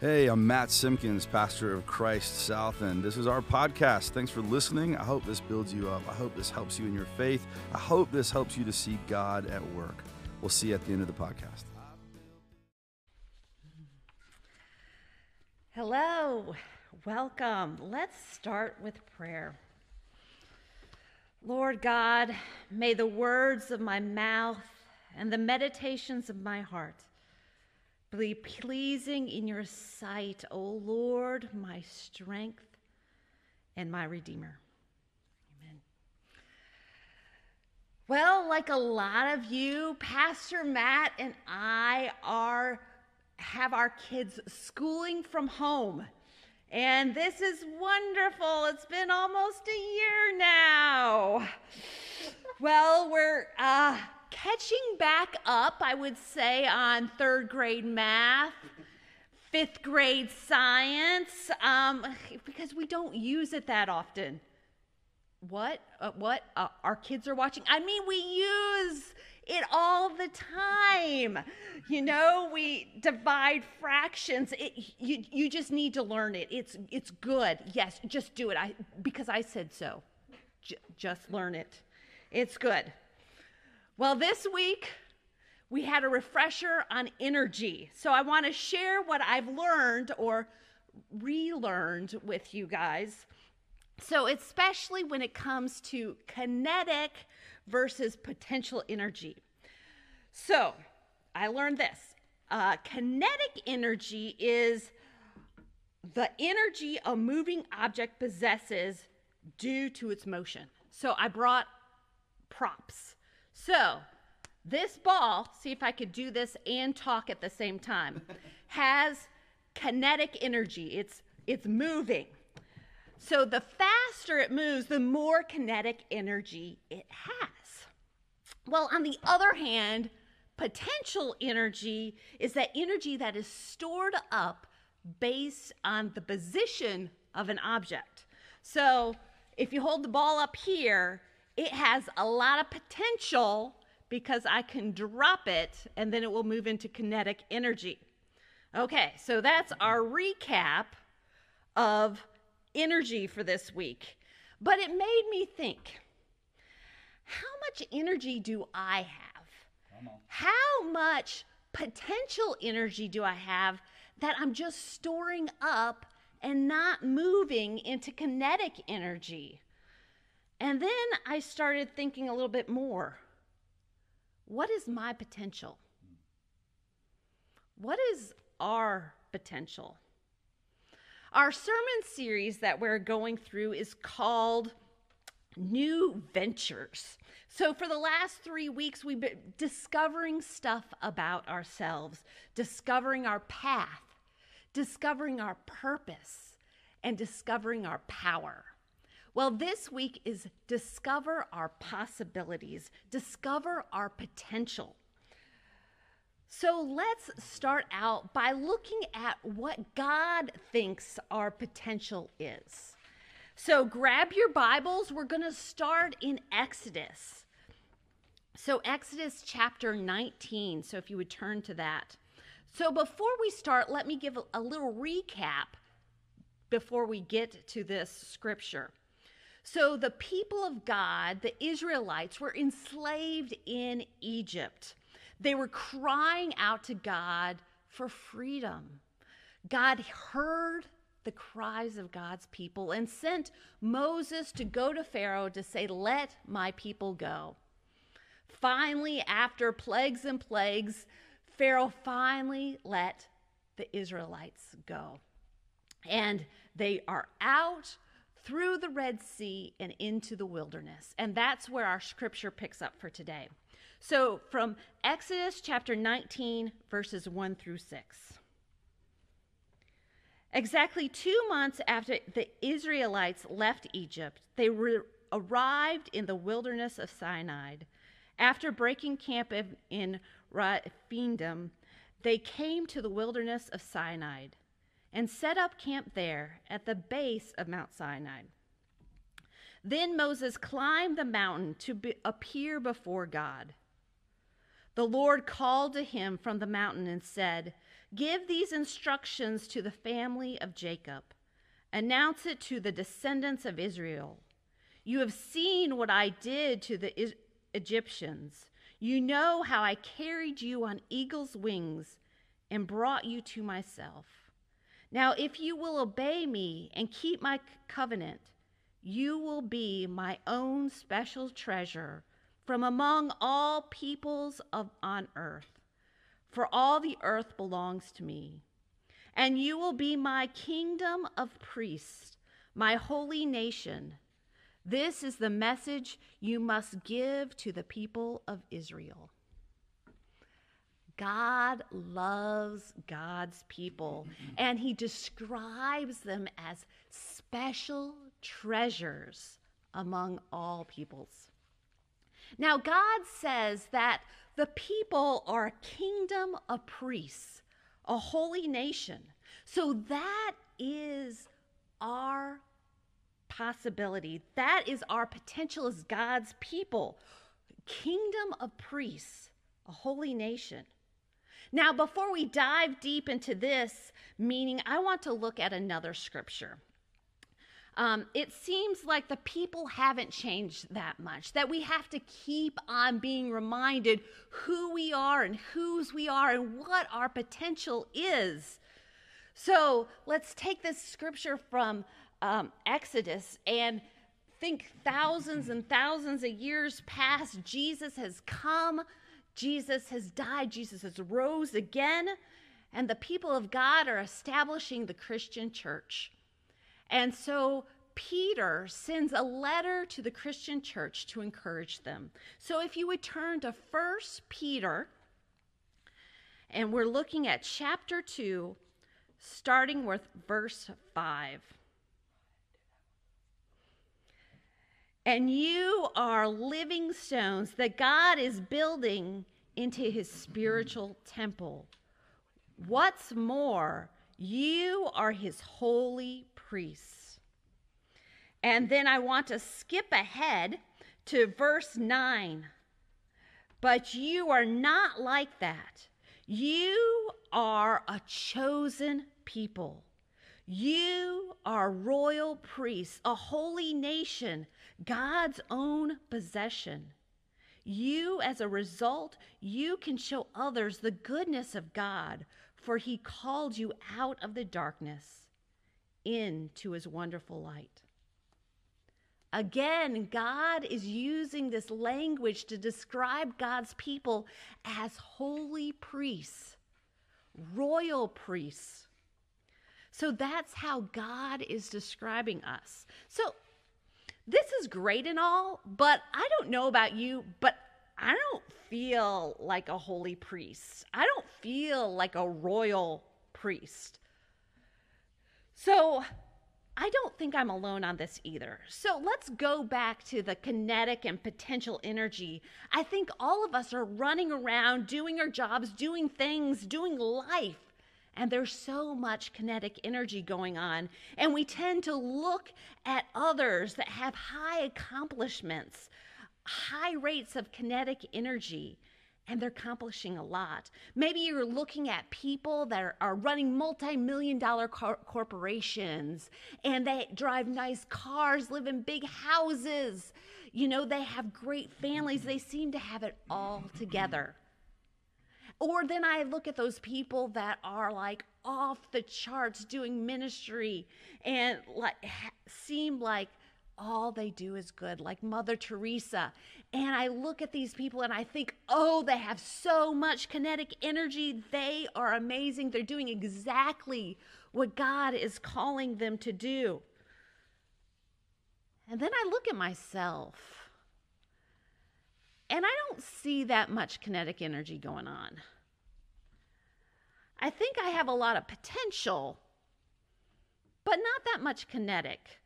Hey, I'm Matt Simpkins, pastor of Christ South, and this is our podcast. Thanks for listening. I hope this builds you up. I hope this helps you in your faith. I hope this helps you to see God at work. We'll see you at the end of the podcast. Hello, welcome. Let's start with prayer. Lord God, may the words of my mouth and the meditations of my heart be pleasing in your sight, O Lord, my strength and my Redeemer. Amen. Well, like a lot of you, Pastor Matt and I are have our kids schooling from home. And this is wonderful. It's been almost a year now. Well, we're uh, catching back up, I would say, on third grade math, fifth grade science, um, because we don't use it that often. What? Uh, what? Uh, our kids are watching? I mean, we use it all the time. You know, we divide fractions. It, you, you just need to learn it. It's, it's good. Yes, just do it I, because I said so. J- just learn it. It's good. Well, this week we had a refresher on energy. So I want to share what I've learned or relearned with you guys. So, especially when it comes to kinetic versus potential energy. So, I learned this uh, kinetic energy is the energy a moving object possesses due to its motion. So, I brought props. So, this ball, see if I could do this and talk at the same time, has kinetic energy. It's it's moving. So the faster it moves, the more kinetic energy it has. Well, on the other hand, potential energy is that energy that is stored up based on the position of an object. So if you hold the ball up here, it has a lot of potential because I can drop it and then it will move into kinetic energy. Okay, so that's our recap of energy for this week. But it made me think how much energy do I have? How much potential energy do I have that I'm just storing up and not moving into kinetic energy? And then I started thinking a little bit more. What is my potential? What is our potential? Our sermon series that we're going through is called New Ventures. So, for the last three weeks, we've been discovering stuff about ourselves, discovering our path, discovering our purpose, and discovering our power. Well, this week is discover our possibilities, discover our potential. So let's start out by looking at what God thinks our potential is. So grab your Bibles. We're going to start in Exodus. So, Exodus chapter 19. So, if you would turn to that. So, before we start, let me give a, little recap before we get to this scripture. So the people of God, the Israelites, were enslaved in Egypt. They were crying out to God for freedom. God heard the cries of God's people and sent Moses to go to Pharaoh to say, Let my people go. Finally, after plagues and plagues, Pharaoh finally let the Israelites go. And they are out through the Red Sea and into the wilderness. And that's where our scripture picks up for today. So from Exodus chapter 19, verses 1 through 6. Exactly two months after the Israelites left Egypt, they re- arrived in the wilderness of Sinai. After breaking camp in, in Rephidim, they came to the wilderness of Sinai and set up camp there at the base of Mount Sinai. Then Moses climbed the mountain to be, appear before God. The Lord called to him from the mountain and said, Give these instructions to the family of Jacob. Announce it to the descendants of Israel. You have seen what I did to the Egyptians. You know how I carried you on eagle's wings and brought you to myself. Now, if you will obey me and keep my covenant, you will be my own special treasure from among all peoples of, on earth. For all the earth belongs to me. And you will be my kingdom of priests, my holy nation. This is the message you must give to the people of Israel. God loves God's people, and he describes them as special treasures among all peoples. Now, God says that the people are a kingdom of priests, a holy nation. So that is our possibility. That is our potential as God's people. Kingdom of priests, a holy nation. Now, before we dive deep into this meaning, I want to look at another scripture. Um, it seems like the people haven't changed that much, that we have to keep on being reminded who we are and whose we are and what our potential is. So let's take this scripture from um, Exodus and think thousands and thousands of years past, Jesus has come, Jesus has died, Jesus has rose again, and the people of God are establishing the Christian church. And so Peter sends a letter to the Christian church to encourage them. So if you would turn to First Peter, and we're looking at chapter 2, starting with verse 5. And you are living stones that God is building into his spiritual temple. What's more, you are his holy priests. And then I want to skip ahead to verse 9. But you are not like that. You are a chosen people. You are royal priests, a holy nation, God's own possession. You, as a result, you can show others the goodness of God, for he called you out of the darkness into his wonderful light. Again, God is using this language to describe God's people as holy priests, royal priests. So that's how God is describing us. So this is great and all, but I don't know about you, but I don't feel like a holy priest. I don't feel like a royal priest. So I don't think I'm alone on this either. So let's go back to the kinetic and potential energy. I think all of us are running around doing our jobs, doing things, doing life and there's so much kinetic energy going on. And we tend to look at others that have high accomplishments, high rates of kinetic energy, and they're accomplishing a lot. Maybe you're looking at people that are, are running multi million dollar cor- corporations and they drive nice cars, live in big houses. You know, they have great families. They seem to have it all together. Or then I look at those people that are like off the charts doing ministry and like seem like all they do is good, like Mother Teresa. And I look at these people and I think, oh, they have so much kinetic energy. They are amazing. They're doing exactly what God is calling them to do. And then I look at myself and I don't see that much kinetic energy going on. I think I have a lot of potential, but not that much kinetic.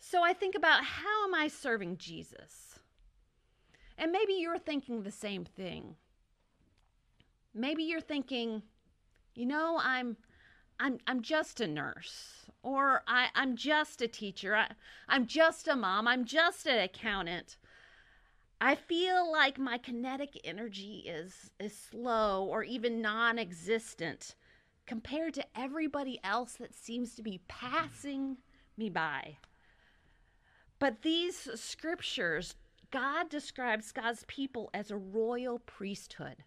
So I think about how am I serving Jesus? And maybe you're thinking the same thing. Maybe you're thinking, you know, I'm I'm I'm just a nurse or I, I'm just a teacher. I, I'm just a mom. I'm just an accountant. I feel like my kinetic energy is, is slow or even non existent compared to everybody else that seems to be passing me by. But these scriptures, God describes God's people as a royal priesthood,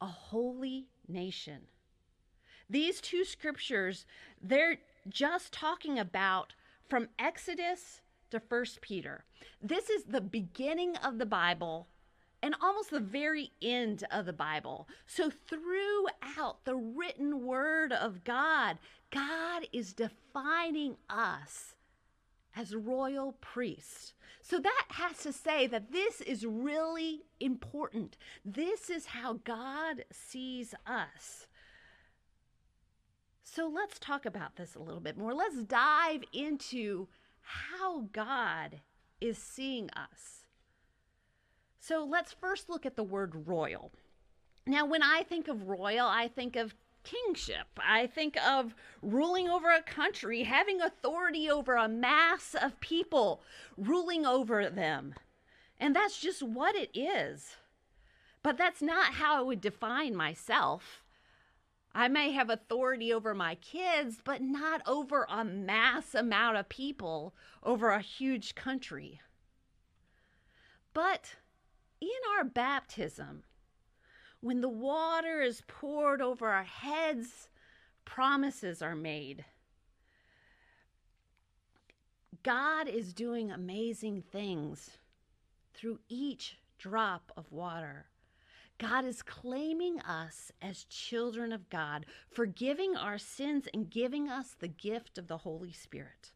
a holy nation. These two scriptures, they're just talking about from Exodus to First Peter. This is the beginning of the Bible and almost the very end of the Bible. So, throughout the written word of God, God is defining us as royal priests. So, that has to say that this is really important. This is how God sees us. So, let's talk about this a little bit more. Let's dive into how God is seeing us. So let's first look at the word royal. Now, when I think of royal, I think of kingship. I think of ruling over a country, having authority over a mass of people, ruling over them. And that's just what it is. But that's not how I would define myself. I may have authority over my kids, but not over a mass amount of people over a huge country. But in our baptism, when the water is poured over our heads, promises are made. God is doing amazing things through each drop of water. God is claiming us as children of God, forgiving our sins and giving us the gift of the Holy Spirit.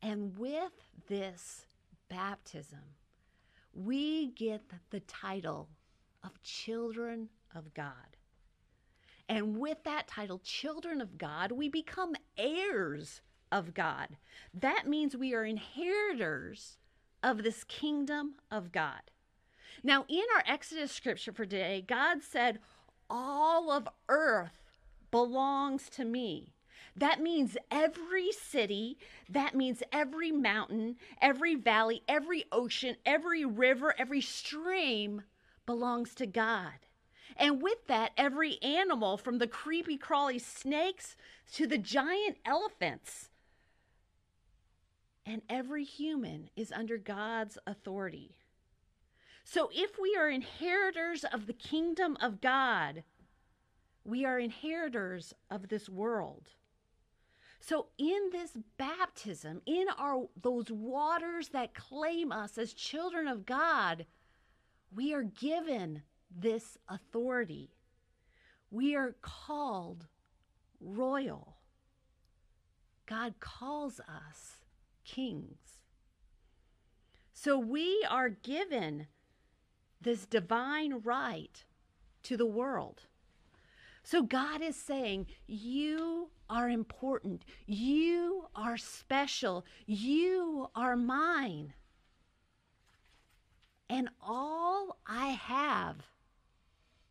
And with this baptism, we get the title of children of God. And with that title, children of God, we become heirs of God. That means we are inheritors of this kingdom of God. Now, in our Exodus scripture for today, God said, All of earth belongs to me. That means every city, that means every mountain, every valley, every ocean, every river, every stream belongs to God. And with that, every animal from the creepy crawly snakes to the giant elephants. And every human is under God's authority. So if we are inheritors of the kingdom of God, we are inheritors of this world. So in this baptism, in our those waters that claim us as children of God, we are given this authority. We are called royal. God calls us kings. So we are given this divine right to the world. So God is saying, You are important. You are special. You are mine. And all I have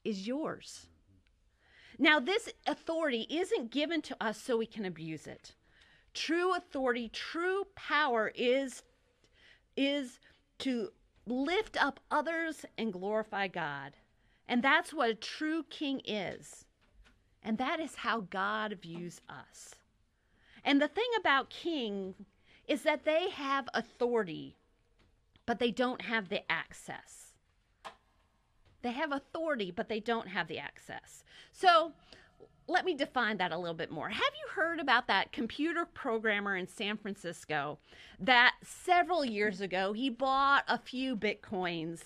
is yours. Now, this authority isn't given to us so we can abuse it. True authority, true power is, is to lift up others and glorify God. And that's what a true king is. And that is how God views us. And the thing about king is that they have authority, but they don't have the access. They have authority, but they don't have the access. So let me define that a little bit more. Have you heard about that computer programmer in San Francisco that several years ago he bought a few bitcoins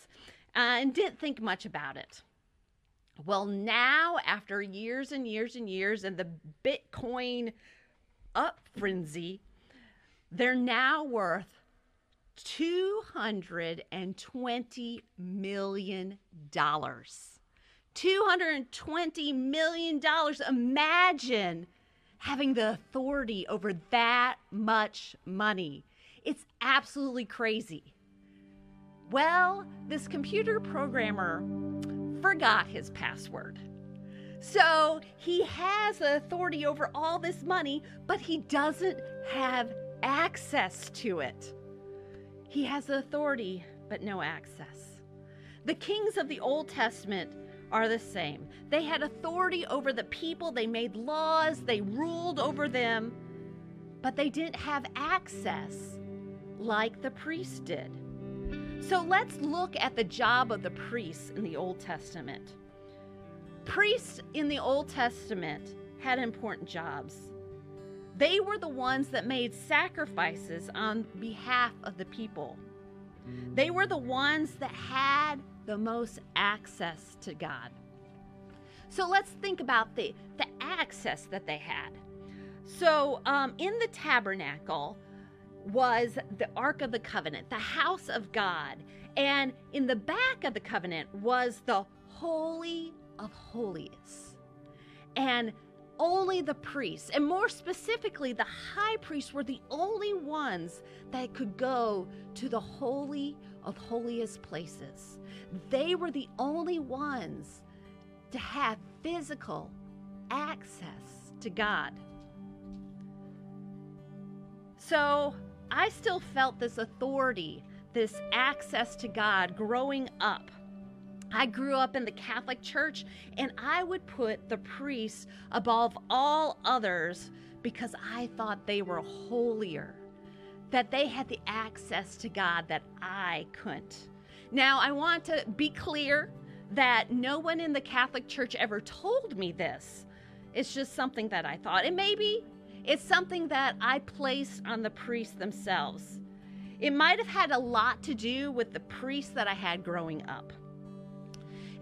uh, and didn't think much about it? Well, now, after years and years and years and the Bitcoin up frenzy, they're now worth $220 million. $220 million. Imagine having the authority over that much money. It's absolutely crazy. Well, this computer programmer forgot his password. So he has the authority over all this money, but he doesn't have access to it. He has the authority, but no access. The kings of the Old Testament are the same. They had authority over the people, they made laws, they ruled over them, but they didn't have access like the priests did. So let's look at the job of the priests in the Old Testament. Priests in the Old Testament had important jobs. They were the ones that made sacrifices on behalf of the people. They were the ones that had the most access to God. So let's think about the, the access that they had. So um, in the tabernacle was the Ark of the Covenant, the house of God. And in the back of the covenant was the Holy of Holies. And only the priests, and more specifically, the high priests, were the only ones that could go to the Holy of Holiest places. They were the only ones to have physical access to God. So I still felt this authority, this access to God growing up. I grew up in the Catholic Church and I would put the priests above all others because I thought they were holier, that they had the access to God that I couldn't. Now, I want to be clear that no one in the Catholic Church ever told me this. It's just something that I thought. And maybe it's something that I placed on the priests themselves. It might have had a lot to do with the priests that I had growing up.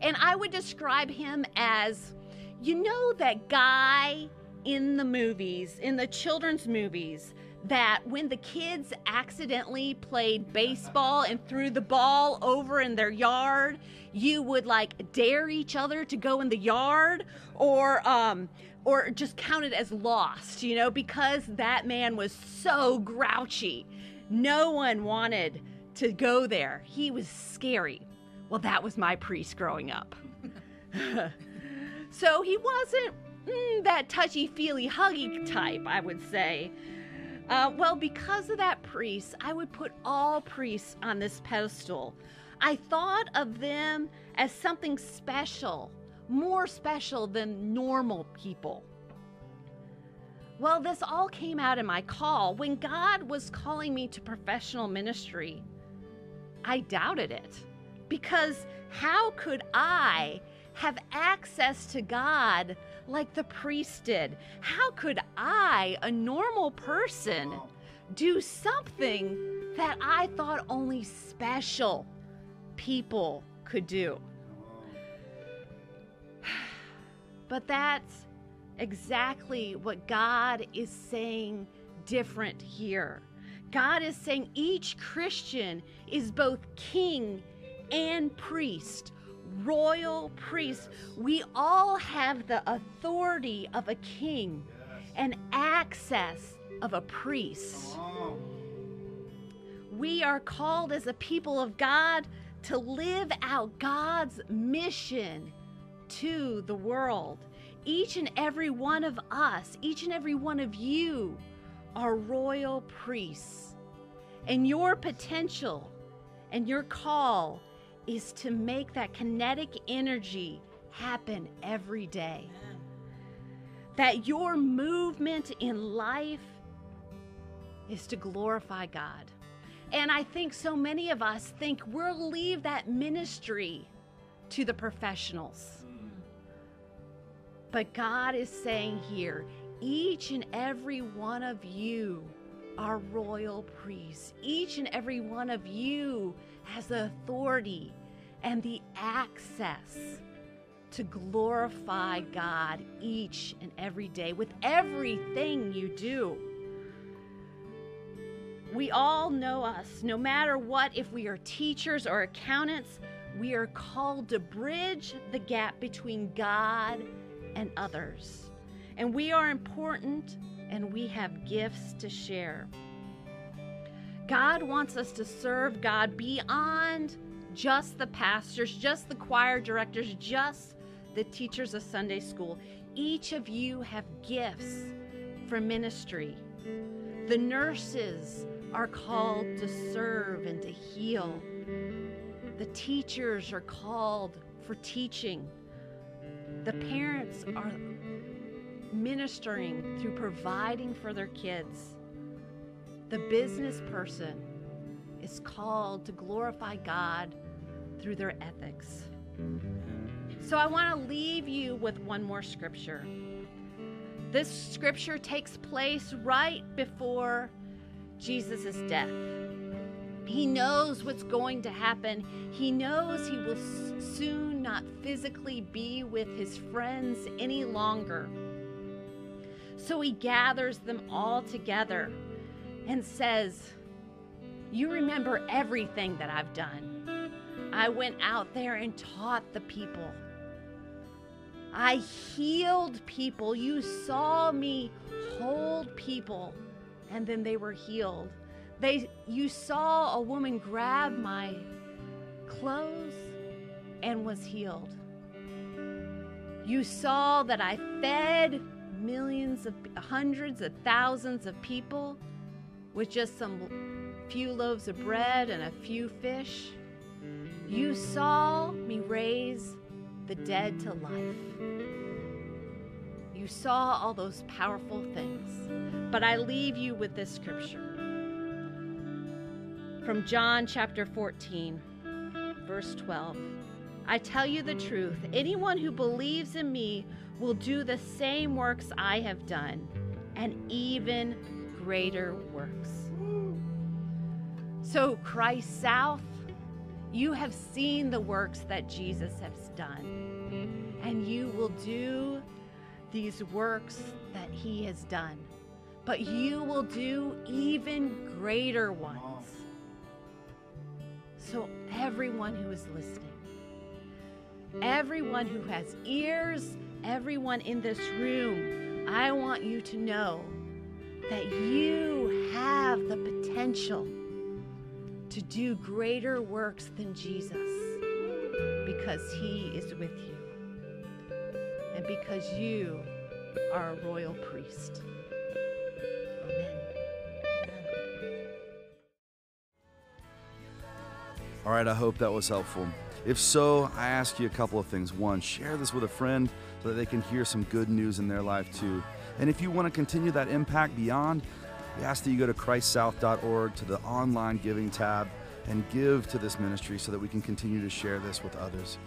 And I would describe him as you know, that guy in the movies, in the children's movies, that when the kids accidentally played baseball and threw the ball over in their yard, you would like dare each other to go in the yard or um or just count it as lost, you know, because that man was so grouchy. No one wanted to go there. He was scary. Well, that was my priest growing up. so he wasn't mm, that touchy feely huggy type, I would say. Uh, well, because of that priest, I would put all priests on this pedestal. I thought of them as something special, more special than normal people. Well, this all came out in my call. When God was calling me to professional ministry, I doubted it because how could I have access to God like the priest did? How could I, a normal person, do something that I thought only special people could do? But that's exactly what God is saying different here. God is saying each Christian is both king and priest, royal priest. We all have the authority of a king and access of a priest. We are called as a people of God to live out God's mission to the world. Each and every one of us, each and every one of you are royal priests. And your potential and your call is to make that kinetic energy happen every day. That your movement in life is to glorify God. And I think so many of us think we'll leave that ministry to the professionals. But God is saying here, each and every one of you are royal priests. Each and every one of you has the authority and the access to glorify God each and every day with everything you do. We all know us, no matter what, if we are teachers or accountants, we are called to bridge the gap between God and others. And we are important and we have gifts to share. God wants us to serve God beyond just the pastors, just the choir directors, just the teachers of Sunday school. Each of you have gifts for ministry. The nurses are called to serve and to heal. The teachers are called for teaching. The parents are ministering through providing for their kids. The business person is called to glorify God through their ethics. So I want to leave you with one more scripture. This scripture takes place right before Jesus' death. He knows what's going to happen. He knows he will soon not physically be with his friends any longer. So he gathers them all together and says, You remember everything that I've done. I went out there and taught the people. I healed people. You saw me hold people, and then they were healed. They, you saw a woman grab my clothes and was healed. You saw that I fed millions of hundreds of thousands of people with just some few loaves of bread and a few fish. You saw me raise the dead to life. You saw all those powerful things. But I leave you with this scripture from John chapter 14, verse 12. I tell you the truth anyone who believes in me will do the same works I have done, and even greater works. So, Christ South, you have seen the works that Jesus has done, and you will do these works that he has done. But you will do even greater ones. So, everyone who is listening, everyone who has ears, everyone in this room, I want you to know that you have the potential to do greater works than Jesus because he is with you and because you are a royal priest. Amen. All right, I hope that was helpful. If so, I ask you a couple of things. One, share this with a friend so that they can hear some good news in their life too. And if you want to continue that impact beyond, we ask that you go to christsouth.org to the online giving tab and give to this ministry so that we can continue to share this with others.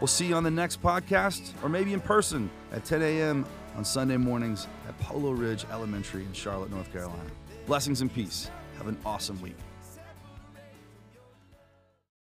We'll see you on the next podcast or maybe in person at 10 a.m. on Sunday mornings at Polo Ridge Elementary in Charlotte, North Carolina. Blessings and peace. Have an awesome week.